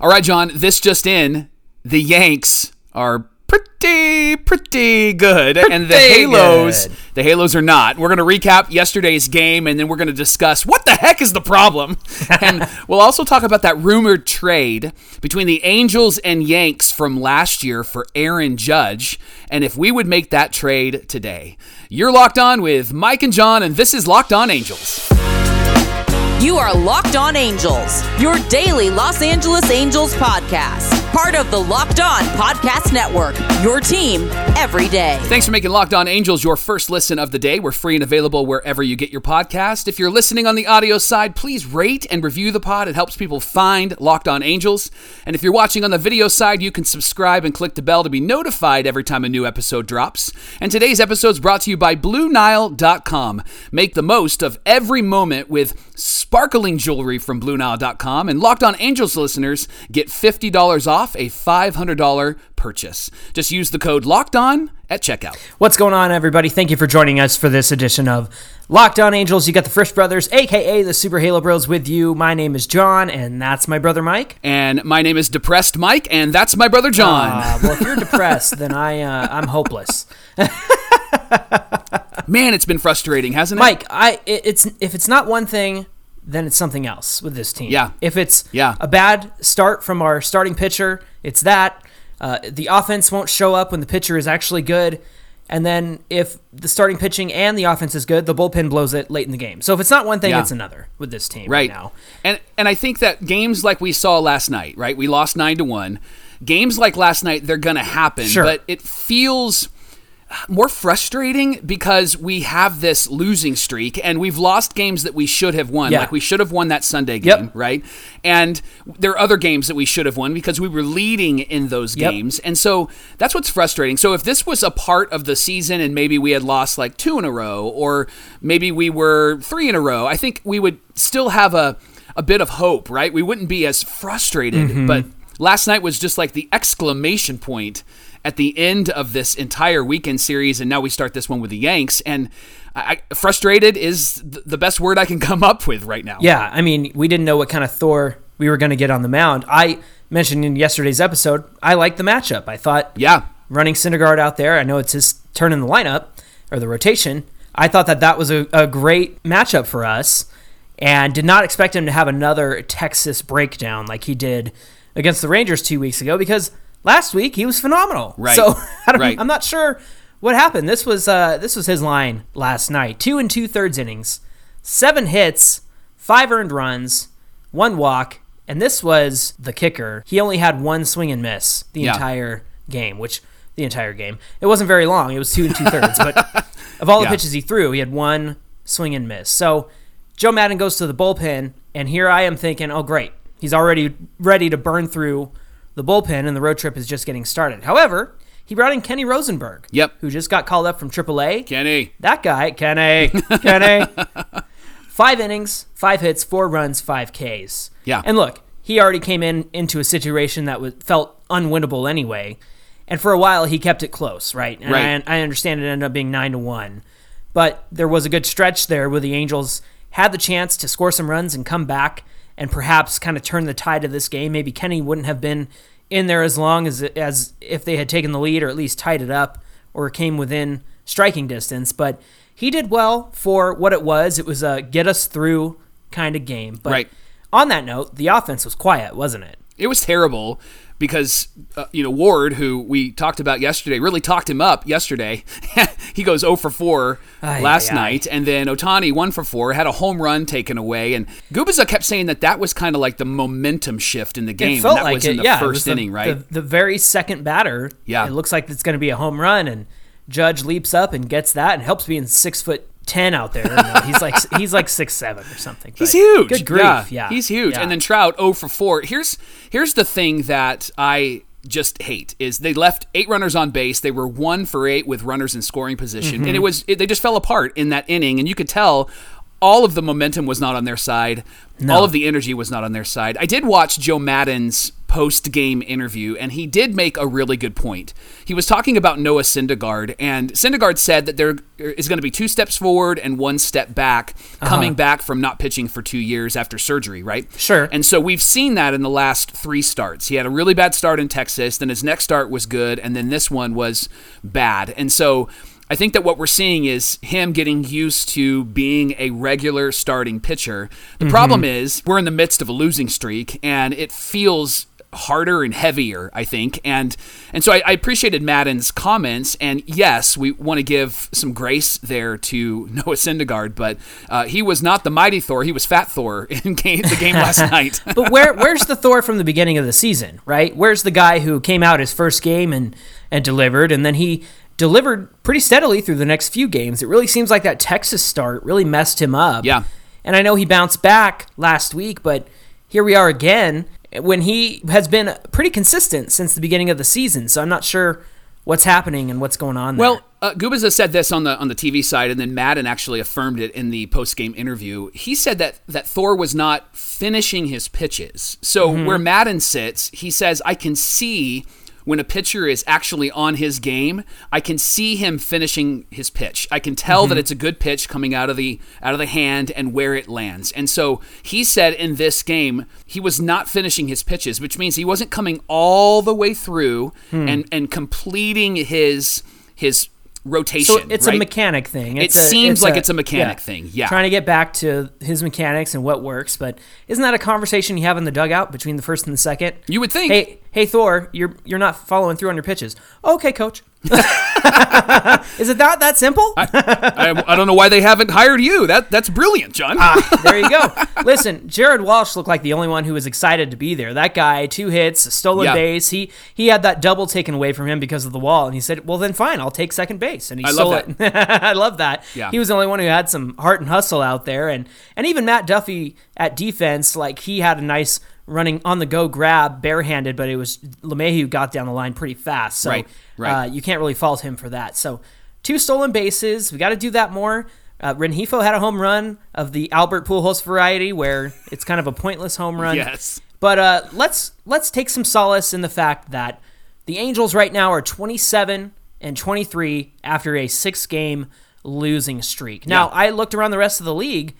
All right, John, this just in. The Yanks are pretty, pretty good. and the Halos, good. the Halos are not. We're going to recap yesterday's game and then we're going to discuss what the heck is the problem. and we'll also talk about that rumored trade between the Angels and Yanks from last year for Aaron Judge and if we would make that trade today. You're locked on with Mike and John, and this is Locked On Angels. You are Locked On Angels, your daily Los Angeles Angels podcast. Part of the Locked On Podcast Network, your team every day. Thanks for making Locked On Angels your first listen of the day. We're free and available wherever you get your podcast. If you're listening on the audio side, please rate and review the pod. It helps people find Locked On Angels. And if you're watching on the video side, you can subscribe and click the bell to be notified every time a new episode drops. And today's episode is brought to you by BlueNile.com. Make the most of every moment with sparkling jewelry from BlueNile.com. And Locked On Angels listeners get $50 off a $500 purchase. Just use the code Locked On at checkout. What's going on, everybody? Thank you for joining us for this edition of Locked On Angels. You got the Frisch Brothers, aka the Super Halo Bros, with you. My name is John, and that's my brother Mike. And my name is Depressed Mike, and that's my brother John. Uh, well, if you're depressed, then I uh, I'm hopeless. Man, it's been frustrating, hasn't it? Mike, I it, it's if it's not one thing, then it's something else with this team. Yeah. If it's Yeah. a bad start from our starting pitcher, it's that. Uh, the offense won't show up when the pitcher is actually good. And then if the starting pitching and the offense is good, the bullpen blows it late in the game. So if it's not one thing, Yeah. it's another with this team right, right now. And and I think that games like we saw last night, right? We lost nine to one. Games like last night, they're gonna happen, Sure. but it feels more frustrating because we have this losing streak and we've lost games that we should have won. Yeah. Like we should have won that Sunday Yep. game, right? And there are other games that we should have won because we were leading in those Yep. games. And so that's what's frustrating. So if this was a part of the season and maybe we had lost like two in a row or maybe we were three in a row, I think we would still have a a bit of hope, right? We wouldn't be as frustrated. Mm-hmm. But last night was just like the exclamation point at the end of this entire weekend series, and now we start this one with the Yanks. And I, frustrated is the best word I can come up with right now. Yeah, I mean, we didn't know what kind of Thor we were going to get on the mound. I mentioned in yesterday's episode, I liked the matchup. I thought Yeah. running Syndergaard out there, I know it's his turn in the lineup or the rotation. I thought that that was a, a great matchup for us and did not expect him to have another Texas breakdown like he did against the Rangers two weeks ago because last week he was phenomenal. Right. So I don't, Right. I'm not sure what happened. This was uh, this was his line last night. Two and two thirds innings, seven hits, five earned runs, one walk, and this was the kicker. He only had one swing and miss the Yeah. entire game, which the entire game. It wasn't very long. It was two and two thirds, but of all the Yeah. pitches he threw, he had one swing and miss. So Joe Maddon goes to the bullpen, and here I am thinking, oh great, he's already ready to burn through the bullpen, and the road trip is just getting started. However, he brought in Kenny Rosenberg, Yep. who just got called up from AAA. Kenny. That guy, Kenny, Kenny. five innings, five hits, four runs, five Ks. Yeah. And look, he already came in into a situation that was felt unwinnable anyway, and for a while he kept it close, right? And Right. I, I understand it ended up being nine to one, but there was a good stretch there where the Angels had the chance to score some runs and come back and perhaps kind of turn the tide of this game. Maybe Kenny wouldn't have been in there as long as as if they had taken the lead or at least tied it up or came within striking distance. But he did well for what it was. It was a get us through kind of game. But Right. on that note, the offense was quiet, wasn't it? It was terrible because uh, you know Ward, who we talked about yesterday, really talked him up yesterday. he goes 0 for 4 Ay, last ay, ay. night, and then Ohtani 1 for 4 had a home run taken away, and Gubicza kept saying that that was kind of like the momentum shift in the game. it felt that like was it. in the yeah, first was the- inning, right? The, the very second batter. Yeah. it looks like it's going to be a home run, and Judge leaps up and gets that, and helps being six foot ten out there. No, he's like he's like six seven or something. He's huge. Good grief, Yeah, yeah, he's huge. Yeah. And then Trout 0 for 4. Here's here's the thing that I just hate is they left eight runners on base. They were one for eight with runners in scoring position, Mm-hmm. and it was it, they just fell apart in that inning. And you could tell all of the momentum was not on their side. All of the energy was not on their side. I did watch Joe Maddon's post game interview, and he did make a really good point. He was talking about Noah Syndergaard, and Syndergaard said that there is going to be two steps forward and one step back, uh-huh. coming back from not pitching for two years after surgery, right? Sure. And so we've seen that in the last three starts. He had a really bad start in Texas, then his next start was good, and then this one was bad. And so I think that what we're seeing is him getting used to being a regular starting pitcher. The problem is we're in the midst of a losing streak, and it feels harder and heavier, I think. And and so I, I appreciated Maddon's comments. And yes, we want to give some grace there to Noah Syndergaard, but uh, he was not the mighty Thor. He was Fat Thor in game, the game last night. but where where's the Thor from the beginning of the season, right? Where's the guy who came out his first game and and delivered, and then he delivered pretty steadily through the next few games. It really seems like that Texas start really messed him up. Yeah. And I know he bounced back last week, but here we are again when he has been pretty consistent since the beginning of the season. So I'm not sure what's happening and what's going on there. Well, uh, Gubicza said this on the on the TV side, and then Maddon actually affirmed it in the post game interview. He said that that Thor was not finishing his pitches. So where Maddon sits, he says, I can see when a pitcher is actually on his game, I can see him finishing his pitch. I can tell that mm-hmm. it's a good pitch coming out of the out of the hand and where it lands. And so he said in this game he was not finishing his pitches, which means he wasn't coming all the way through hmm. and and completing his his rotation. So it's right? a mechanic thing. It a- seems like it's a mechanic thing, yeah. Trying to get back to his mechanics and what works, but isn't that a conversation you have in the dugout between the first and the second? You would think. Hey, hey Thor, you're you're not following through on your pitches. Okay, coach. Is it that that simple? I, I don't know why they haven't hired you. That that's brilliant, John. Ah, there you go. Listen, Jared Walsh looked like the only one who was excited to be there. That guy, two hits, stolen Yeah. base. He he had that double taken away from him because of the wall, and he said, "Well, then fine, I'll take second base." And he I stole it. I love that. Yeah. He was the only one who had some heart and hustle out there, and and even Matt Duffy at defense, like he had a nice running on the go grab barehanded, but it was LeMahieu got down the line pretty fast, so Right, right. Uh, you can't really fault him for that. So two stolen bases, we got to do that more. Uh, Rengifo had a home run of the Albert Pujols variety, where it's kind of a pointless home run. Yes. But uh, let's let's take some solace in the fact that the Angels right now are 27 and 23 after a six-game losing streak. Now, Yeah. I looked around the rest of the league,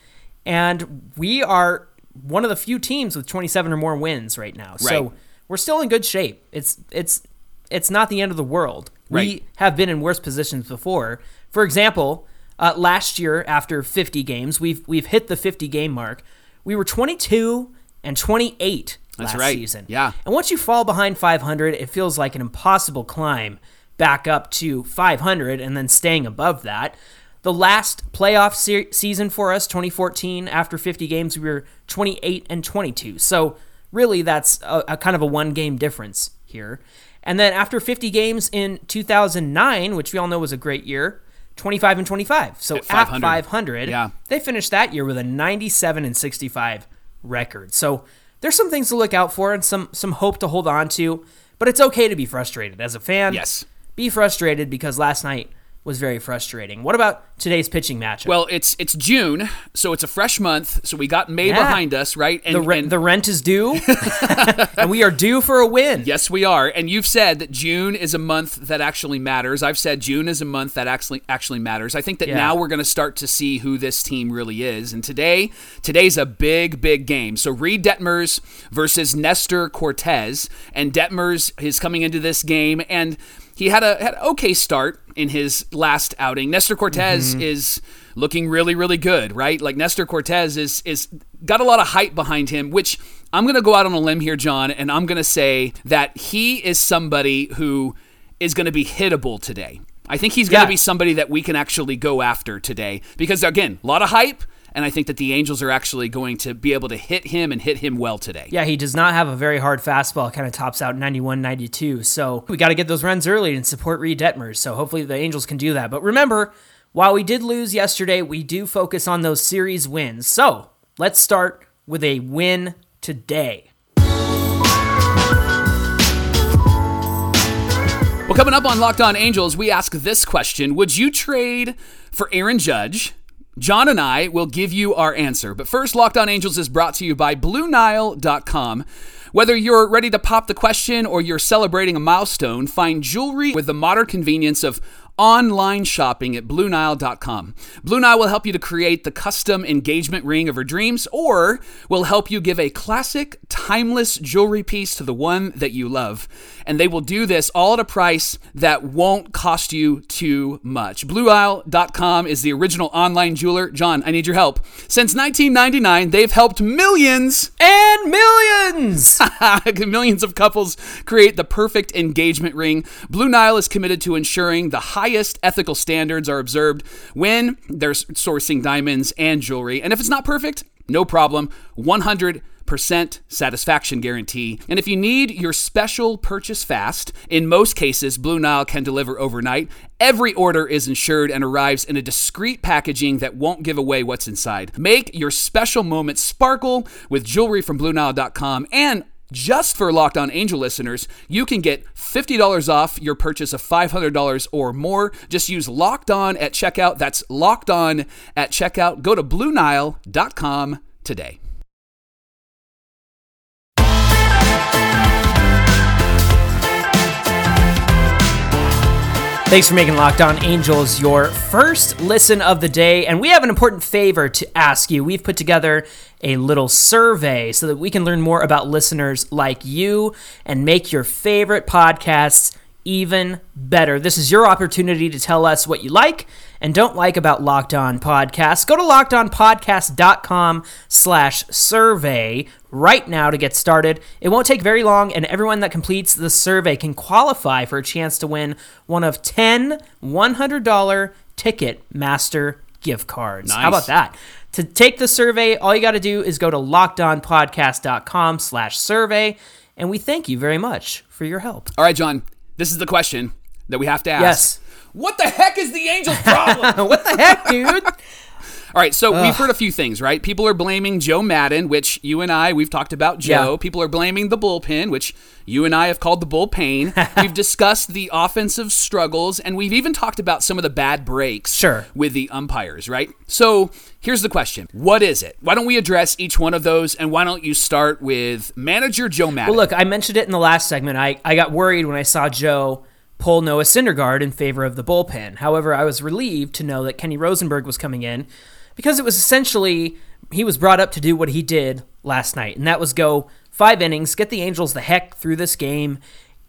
and we are one of the few teams with 27 or more wins right now. Right. So we're still in good shape. It's it's it's not the end of the world. Right. We have been in worse positions before. For example, uh, last year after 50 games, we've we've hit the 50 game mark. We were 22 and 28 That's last right. season. Yeah. And once you fall behind 500, it feels like an impossible climb back up to 500 and then staying above that. The last playoff se- season for us, 2014, after 50 games, we were 28 and 22. So really, that's a, a kind of a one game difference here. And then after 50 games in 2009, which we all know was a great year, 25 and 25. So at 500. 500, Yeah. they finished that year with a 97 and 65 record. So there's some things to look out for and some some hope to hold on to, but it's okay to be frustrated as a fan. Yes. Be frustrated because last night was very frustrating. What about today's pitching matchup? Well, it's it's June, so it's a fresh month. So we got May Yeah. behind us, right? And, the rent and- the rent is due, and we are due for a win. yes, we are. And you've said that June is a month that actually matters. I've said June is a month that actually actually matters. I think that Yeah. now we're going to start to see who this team really is. And today, today's a big, big game. So Reid Detmers versus Nestor Cortes, and Detmers is coming into this game and. He had a had an okay start in his last outing. Nestor Cortes mm-hmm. is looking really, really good, right? Like Nestor Cortes is is got a lot of hype behind him, which I'm gonna go out on a limb here, John, and I'm gonna say that he is somebody who is gonna be hittable today. I think he's gonna be somebody that we can actually go after today because again, a lot of hype, and I think that the Angels are actually going to be able to hit him and hit him well today. Yeah, he does not have a very hard fastball. Kind of tops out 91, 92. So we got to get those runs early and support Reid Detmers. So hopefully the Angels can do that. But remember, while we did lose yesterday, we do focus on those series wins. So let's start with a win today. Well, coming up on Locked On Angels, we ask this question Would you trade for Aaron Judge? John and I will give you our answer. But first, Locked On Angels is brought to you by BlueNile.com. Whether you're ready to pop the question or you're celebrating a milestone, find jewelry with the modern convenience of online shopping at BlueNile.com. Blue Nile will help you to create the custom engagement ring of your dreams or will help you give a classic, timeless jewelry piece to the one that you love. And they will do this all at a price that won't cost you too much. BlueNile.com is the original online jeweler. John, I need your help. Since 1999, they've helped millions And millions! millions of couples create the perfect engagement ring. Blue Nile is committed to ensuring the highest ethical standards are observed when they're sourcing diamonds and jewelry. And if it's not perfect, no problem. 100% satisfaction guarantee. And if you need your special purchase fast, in most cases, Blue Nile can deliver overnight. Every order is insured and arrives in a discreet packaging that won't give away what's inside. Make your special moment sparkle with jewelry from BlueNile.com and just for Locked On Angel listeners, you can get $50 off your purchase of $500 or more. Just use Locked On at checkout. That's Locked On at checkout. Go to BlueNile.com today. Thanks for making Locked On Angels your first listen of the day. And we have an important favor to ask you. We've put together a little survey so that we can learn more about listeners like you and make your favorite podcasts even better. This is your opportunity to tell us what you like and don't like about Locked On Podcasts. Go to lockedonpodcast.com slash survey right now to get started. It won't take very long, and everyone that completes the survey can qualify for a chance to win one of 10 $100 Ticketmaster gift cards. How about that? To take the survey, all you got to do is go to lockedonpodcast.com slash survey, and we thank you very much for your help. All right, John, this is the question that we have to ask. Yes. What the heck is the Angels' problem? what the heck, dude? All right, so we've heard a few things, right? People are blaming Joe Maddon, which you and I, we've talked about Joe. Yeah. People are blaming the bullpen, which you and I have called the bullpen. we've discussed the offensive struggles, and we've even talked about some of the bad breaks Sure. with the umpires, right? So here's the question What is it? Why don't we address each one of those, and why don't you start with manager Joe Maddon? Well, look, I mentioned it in the last segment. I, I got worried when I saw Joe pull Noah Syndergaard in favor of the bullpen. However, I was relieved to know that Kenny Rosenberg was coming in because it was essentially he was brought up to do what he did last night, and that was go five innings, get the Angels the heck through this game,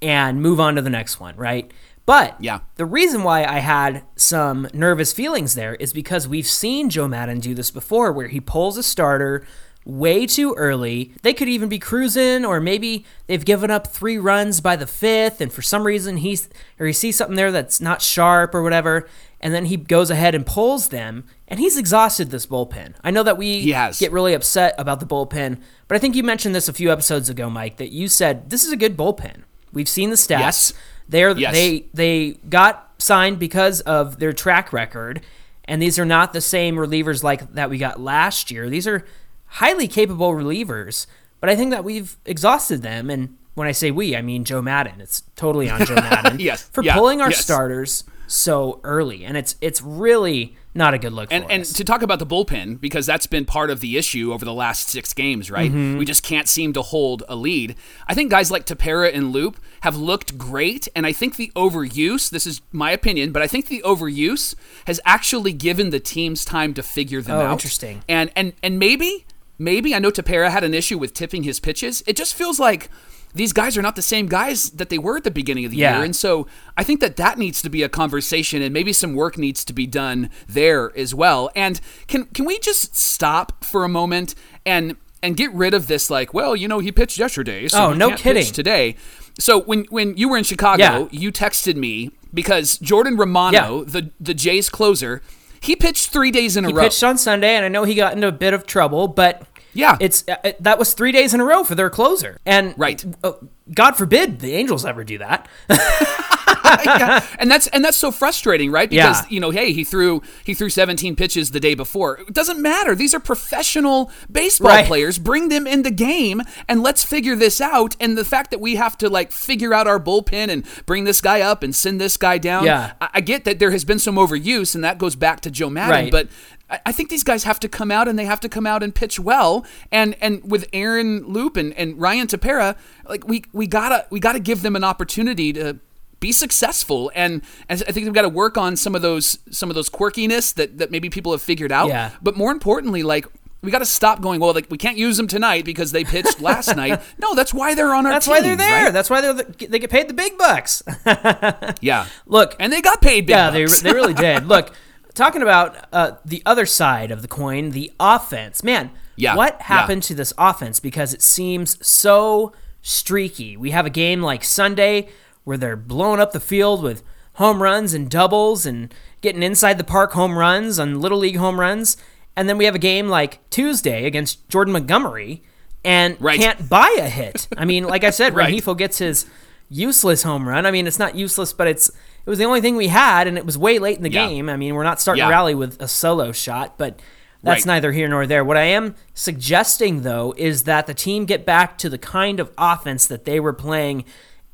and move on to the next one, right? But Yeah. the reason why I had some nervous feelings there is because we've seen Joe Maddon do this before, where he pulls a starter way too early. They could even be cruising, or maybe they've given up three runs by the fifth, and for some reason he's or he sees something there that's not sharp or whatever, and then he goes ahead and pulls them, and he's exhausted this bullpen. I know that we get really upset about the bullpen, but I think you mentioned this a few episodes ago, Mike, that you said this is a good bullpen. We've seen the stats. Yes. They're Yes. they they got signed because of their track record, and these are not the same relievers like that we got last year. These are highly capable relievers, but I think that we've exhausted them. And when I say we, I mean Joe Maddon. It's totally on Joe Maddon Yes. for Yeah. pulling our Yes. starters so early, and it's it's really not a good look. and for and us. to talk about the bullpen because that's been part of the issue over the last six games, right? Mm-hmm. We just can't seem to hold a lead. I think guys like Tepera and Loup have looked great, and I think the overuse. This is my opinion, but I think the overuse has actually given the teams time to figure them Oh, out. interesting. And and and maybe maybe I know Tepera had an issue with tipping his pitches. It just feels like. These guys are not the same guys that they were at the beginning of the Yeah. year, and so I think that that needs to be a conversation, and maybe some work needs to be done there as well. And can can we just stop for a moment and and get rid of this like, well, you know, he pitched yesterday, so Oh, he no can't pitch kidding. today. So when when you were in Chicago, Yeah. you texted me because Jordan Romano, the the Jays closer, he pitched three days in a row. He row. pitched on Sunday, and I know he got into a bit of trouble, but Yeah. it's uh, uh, that was three days in a row for their closer, and Right. uh, God forbid the Angels ever do that. yeah. and that's and that's so frustrating, right? Because Yeah. you know, hey, he threw he threw 17 pitches the day before. It doesn't matter. These are professional baseball Right. players. Bring them in the game and let's figure this out. And the fact that we have to like figure out our bullpen and bring this guy up and send this guy down. Yeah. I, I get that there has been some overuse, and that goes back to Joe Maddon. Right. But I I think these guys have to come out and they have to come out and pitch well. And and with Aaron Loup and, and Ryan Tepera, like we we gotta we gotta give them an opportunity to be successful. And, and I think we've got to work on some of those some of those quirkiness that, that maybe people have figured out. Yeah. But more importantly, like we got to stop going. Well, like we can't use them tonight because they pitched last night. No, that's why they're on our That's team. why they're there. right? That's why they're the, they get paid the big bucks. yeah. Look, And they got paid big yeah, they, bucks. they really did. Look, talking about uh, the other side of the coin, the offense. Man, Yeah, what yeah. happened to this offense? Because it seems so streaky. We have a game like Sunday where they're blowing up the field with home runs and doubles and getting inside the park home runs on little league home runs. And then we have a game like Tuesday against Jordan Montgomery and Right. can't buy a hit. I mean, like I said, Right. Gets his useless home run. I mean, it's not useless, but it's it was the only thing we had, and it was way late in the Yeah. game. I mean, we're not starting Yeah. to rally with a solo shot, but that's Right. neither here nor there. What I am suggesting, though, is that the team get back to the kind of offense that they were playing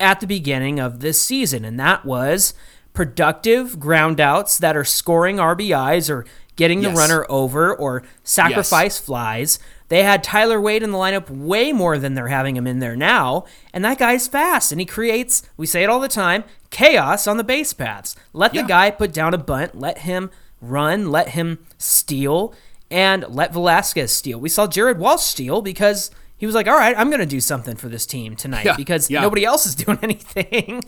at the beginning of this season, and that was productive groundouts that are scoring RBIs or getting the Yes. runner over or sacrifice flies. They had Tyler Wade in the lineup way more than they're having him in there now, and that guy's fast and he creates, we say it all the time, chaos on the base paths. Let Yeah. the guy put down a bunt, let him run, let him steal, and let Velazquez steal. We saw Jared Walsh steal because he was like, "All right, I'm going to do something for this team tonight Yeah, because yeah. nobody else is doing anything."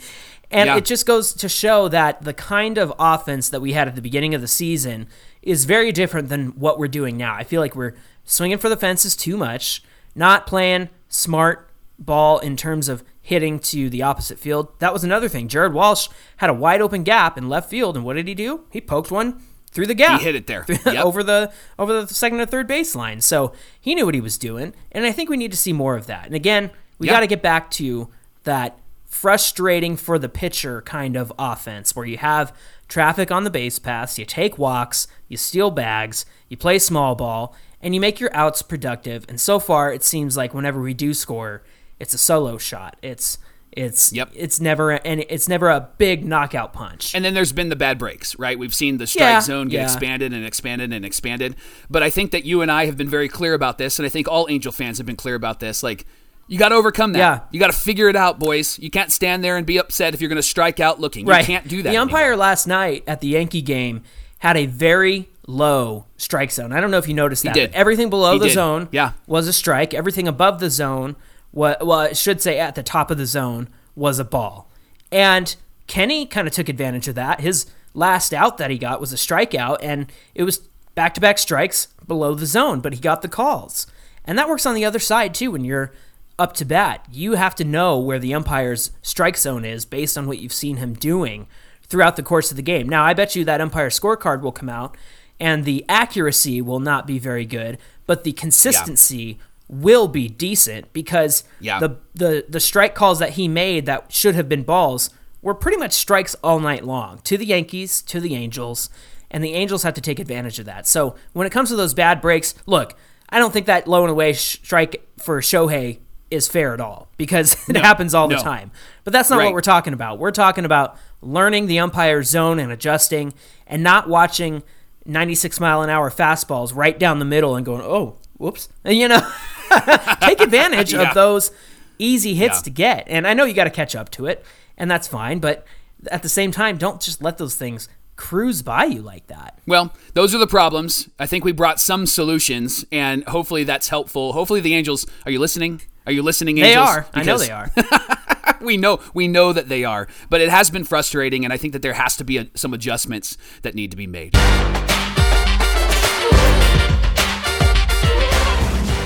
And Yeah. it just goes to show that the kind of offense that we had at the beginning of the season is very different than what we're doing now. I feel like we're swinging for the fences too much, not playing smart ball in terms of hitting to the opposite field. That was another thing. Jared Walsh had a wide open gap in left field, and what did he do? He poked one through the gap. He hit it there. Yep. over the over the second or third baseline. So he knew what he was doing, and I think we need to see more of that. And again, we Yeah. got to get back to that frustrating for the pitcher kind of offense where you have traffic on the base paths, you take walks, you steal bags, you play small ball, and you make your outs productive. And so far, it seems like whenever we do score, it's a solo shot. It's it's Yep. it's never and it's never a big knockout punch. And then there's been the bad breaks, right? We've seen the strike Yeah, zone get yeah. expanded and expanded and expanded. But I think that you and I have been very clear about this, and I think all Angel fans have been clear about this. Like, you got to overcome that. Yeah. You got to figure it out, boys. You can't stand there and be upset if you're going to strike out looking. right. You can't do that. The umpire anymore. last night at the Yankee game had a very low strike zone. I don't know if you noticed that. did. everything below He the did. zone Yeah. was a strike. Everything above the zone, wa- well, should say at the top of the zone, was a ball. And Kenny kind of took advantage of that. His last out that he got was a strikeout, and it was back to back strikes below the zone, but he got the calls. And that works on the other side too when you're up to bat. You have to know where the umpire's strike zone is based on what you've seen him doing throughout the course of the game. Now, I bet you that umpire scorecard will come out and the accuracy will not be very good, but the consistency will be decent because Yeah. the, the the strike calls that he made that should have been balls were pretty much strikes all night long to the Yankees, to the Angels, and the Angels have to take advantage of that. So when it comes to those bad breaks, look, I don't think that low and away sh- strike for Shohei is fair at all because it happens all the time. But that's not Right. what we're talking about. We're talking about learning the umpire's zone and adjusting and not watching 96 mile an hour fastballs right down the middle and going, oh, whoops. You know, take advantage Yeah. of those easy hits Yeah. to get. And I know you got to catch up to it, and that's fine. But at the same time, don't just let those things cruise by you like that. Well, those are the problems. I think we brought some solutions, and hopefully that's helpful. Hopefully the Angels are you listening? Are you listening? They Angels? are. I know they are. we know we know that they are, but it has been frustrating, and I think that there has to be a, some adjustments that need to be made.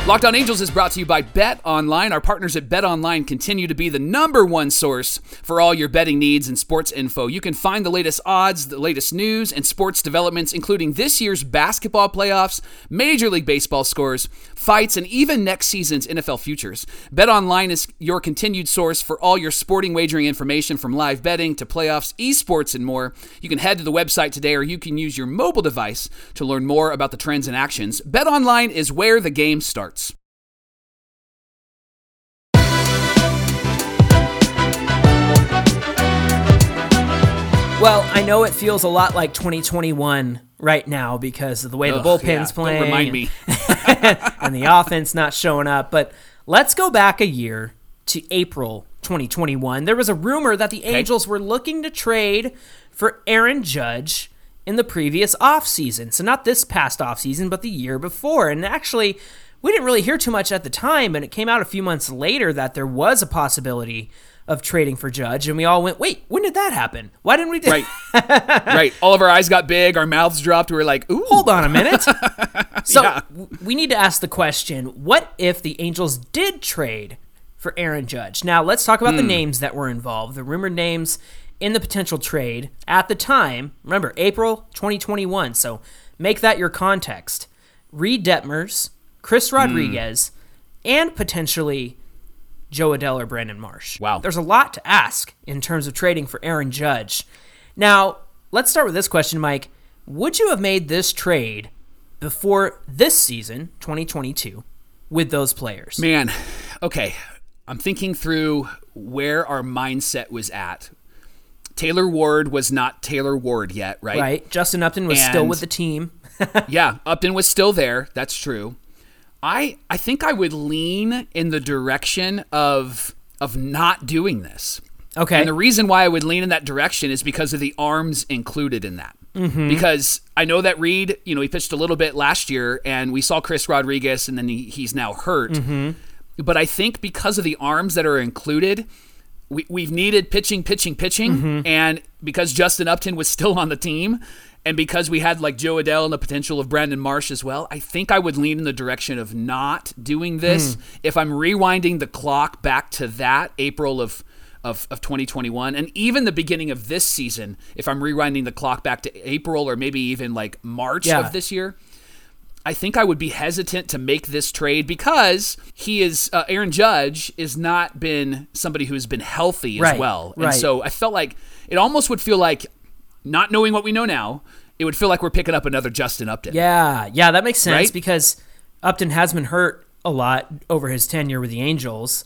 Locked On Angels is brought to you by Bet Online. Our partners at Bet Online continue to be the number one source for all your betting needs and sports info. You can find the latest odds, the latest news, and sports developments, including this year's basketball playoffs, Major League Baseball scores, fights, and even next season's NFL futures. Bet Online is your continued source for all your sporting wagering information from live betting to playoffs, esports, and more. You can head to the website today or you can use your mobile device to learn more about the trends and actions. Bet Online is where the game starts. Well, I know it feels a lot like 2021 right now because of the way the bullpen's yeah, don't playing remind me. and the offense not showing up. But let's go back a year to April 2021. There was a rumor that the Angels were looking to trade for Aaron Judge in the previous offseason. So not this past offseason, but the year before. And actually, we didn't really hear too much at the time, and it came out a few months later that there was a possibility of trading for Judge, and we all went, "Wait, when did that happen? Why didn't we?" Do-? Right. right. All of our eyes got big, our mouths dropped. We were like, ooh. Hold on a minute. so Yeah. we need to ask the question: What if the Angels did trade for Aaron Judge? Now let's talk about the Hmm. names that were involved, the rumored names in the potential trade at the time. Remember, April 2021. So make that your context. Reid Detmers, Chris Hmm. Rodriguez, and potentially Jo Adell or Brandon Marsh. Wow. There's a lot to ask in terms of trading for Aaron Judge. Now, let's start with this question, Mike. Would you have made this trade before this season, 2022, with those players? Man, okay. I'm thinking through where our mindset was at. Taylor Ward was not Taylor Ward yet, right? Right. Justin Upton was still with the team. yeah, Upton was still there. That's true. I I think I would lean in the direction of of not doing this. Okay. And the reason why I would lean in that direction is because of the arms included in that. Mm-hmm. Because I know that Reid, you know, he pitched a little bit last year, and we saw Chris Rodriguez, and then he, he's now hurt. Mm-hmm. But I think because of the arms that are included, we, we've needed pitching, pitching, pitching, Mm-hmm. and because Justin Upton was still on the team, and because we had like Jo Adell and the potential of Brandon Marsh as well, I think I would lean in the direction of not doing this. Hmm. If I'm rewinding the clock back to that April of of, of 2021 and even the beginning of this season, if I'm rewinding the clock back to April or maybe even like March Yeah. of this year, I think I would be hesitant to make this trade because he is uh, Aaron Judge is not been somebody who has been healthy as Right, well, and right. so I felt like it almost would feel like not knowing what we know now, it would feel like we're picking up another Justin Upton. Yeah, yeah, that makes sense Right? because Upton has been hurt a lot over his tenure with the Angels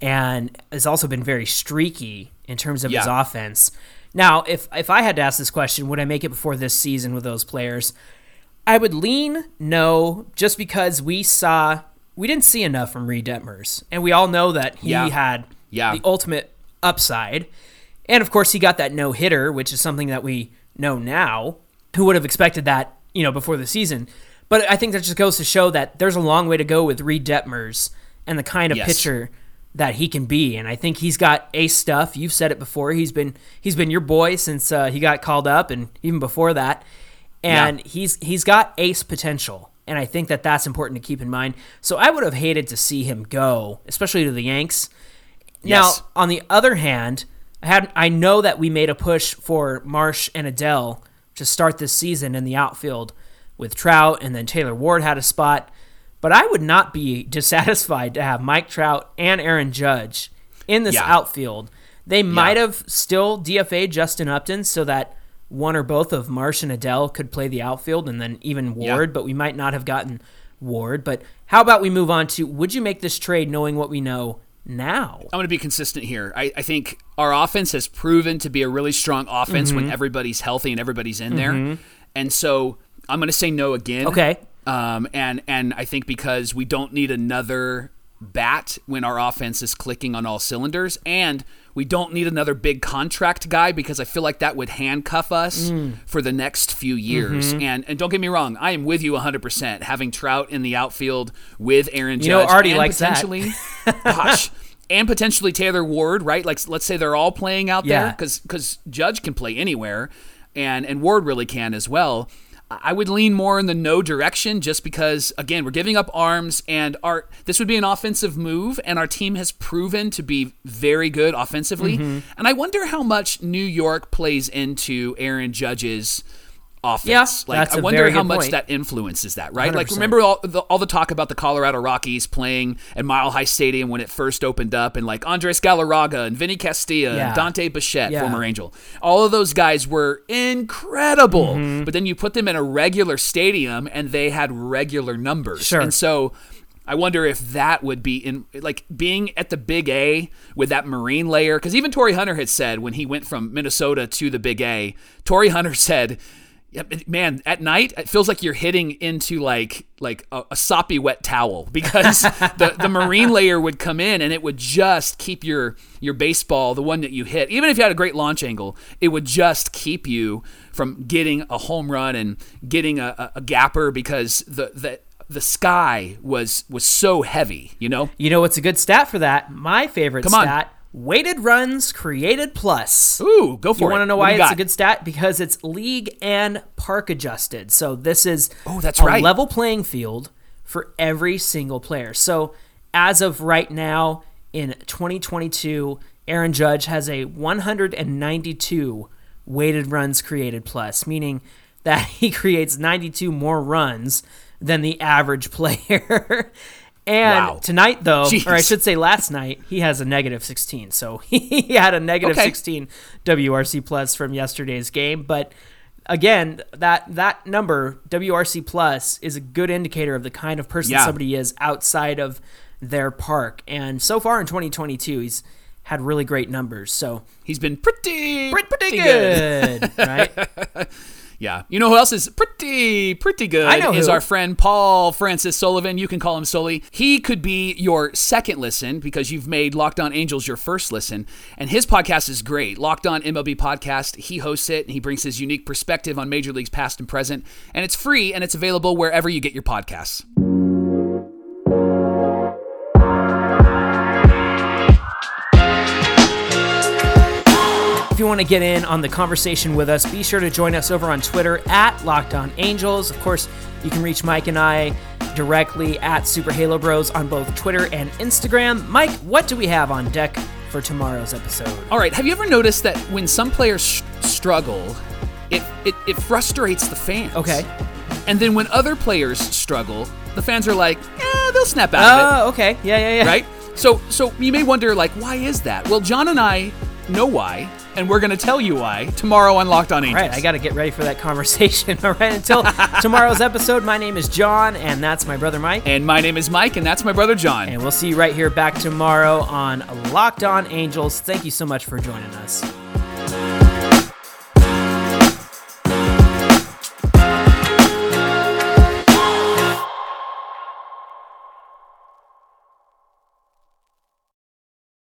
and has also been very streaky in terms of his offense. Now, if if I had to ask this question, would I make it before this season with those players? I would lean no, just because we saw we didn't see enough from Reid Detmers, and we all know that he Yeah. had Yeah. the ultimate upside, and of course he got that no hitter, which is something that we know now. Who would have expected that, you know, before the season? But I think that just goes to show that there's a long way to go with Reid Detmers and the kind of Yes. pitcher that he can be. And I think he's got ace stuff. You've said it before. He's been he's been your boy since uh, he got called up, and even before that. And Yeah. he's he's got ace potential, and I think that that's important to keep in mind. So I would have hated to see him go, especially to the Yanks. Yes. Now, on the other hand, I had I know that we made a push for Marsh and Adell to start this season in the outfield with Trout, and then Taylor Ward had a spot. But I would not be dissatisfied to have Mike Trout and Aaron Judge in this Yeah. outfield. They might have still DFA Justin Upton so that one or both of Marsh and Adell could play the outfield, and then even Yeah. Ward. But we might not have gotten Ward. But how about we move on to would you make this trade knowing what we know now? I'm going to be consistent here. I, I think our offense has proven to be a really strong offense when Mm-hmm. everybody's healthy and everybody's in there. And so I'm going to say no again. Okay. Um, and and I think because we don't need another bat when our offense is clicking on all cylinders, and we don't need another big contract guy because I feel like that would handcuff us Mm. for the next few years. Mm-hmm. And and don't get me wrong, I am with you 100%. Having Trout in the outfield with Aaron Judge, You know, Artie and likes that. potentially, gosh. And potentially Taylor Ward, right? Like, let's say they're all playing out there, Yeah. because Judge can play anywhere, and and Ward really can as well. I would lean more in the no direction just because again we're giving up arms and our this would be an offensive move and our team has proven to be very good offensively Mm-hmm. and I wonder how much New York plays into Aaron Judge's offense. Yeah, like I wonder how much point. that influences that, right? Like 100%. remember all the, all the talk about the Colorado Rockies playing at Mile High Stadium when it first opened up and like Andres Galarraga and Vinny Castilla Yeah. and Dante Bichette, Yeah. former Angel. All of those guys were incredible. Mm-hmm. But then you put them in a regular stadium and they had regular numbers. Sure. And so I wonder if that would be in like being at the Big A with that Marine layer. Because even Torii Hunter had said when he went from Minnesota to the Big A, Torii Hunter said, yeah, man, at night it feels like you're hitting into like like a, a soppy wet towel because the, the marine layer would come in and it would just keep your your baseball, the one that you hit, even if you had a great launch angle, it would just keep you from getting a home run and getting a, a, a gapper because the the the sky was was so heavy, you know. You know what's a good stat for that? My favorite Come on. stat: weighted runs created plus. Ooh, go for You it. You want to know why it's got? a good stat? Because it's league and park adjusted. So this is Oh, that's a right. level playing field for every single player. So as of right now in 2022, Aaron Judge has a 192 weighted runs created plus, meaning that he creates 92 more runs than the average player. And Wow. tonight, though, Jeez. or I should say last night, he has a negative 16. So he had a negative Okay. 16 WRC plus from yesterday's game. But again, that that number WRC plus is a good indicator of the kind of person Yeah. somebody is outside of their park. And so far in 2022, he's had really great numbers. So He's been pretty pretty good, right? Yeah. You know who else is pretty, pretty good? I know Is who. our friend Paul Francis Sullivan. You can call him Sully. He could be your second listen because you've made Locked On Angels your first listen. And his podcast is great. Locked On MLB Podcast. He hosts it and he brings his unique perspective on Major Leagues past and present. And it's free and it's available wherever you get your podcasts. You want to get in on the conversation with us, be sure to join us over on Twitter at Locked On Angels. Of course, you can reach Mike and I directly at Super Halo Bros on both Twitter and Instagram. Mike, what do we have on deck for tomorrow's episode? All right. Have you ever noticed that when some players sh- struggle, it, it, it frustrates the fans? Okay. And then when other players struggle, the fans are like, eh, they'll snap out of it. Oh, okay. Yeah, yeah, yeah. right? So so you may wonder like why is that? Well, John and I know why, and we're going to tell you why tomorrow on Locked On Angels. right, I got to get ready for that conversation. All right, until tomorrow's episode, my name is John, and that's my brother Mike. and my name is Mike, and that's my brother John. And we'll see you right here back tomorrow on Locked On Angels. Thank you so much for joining us.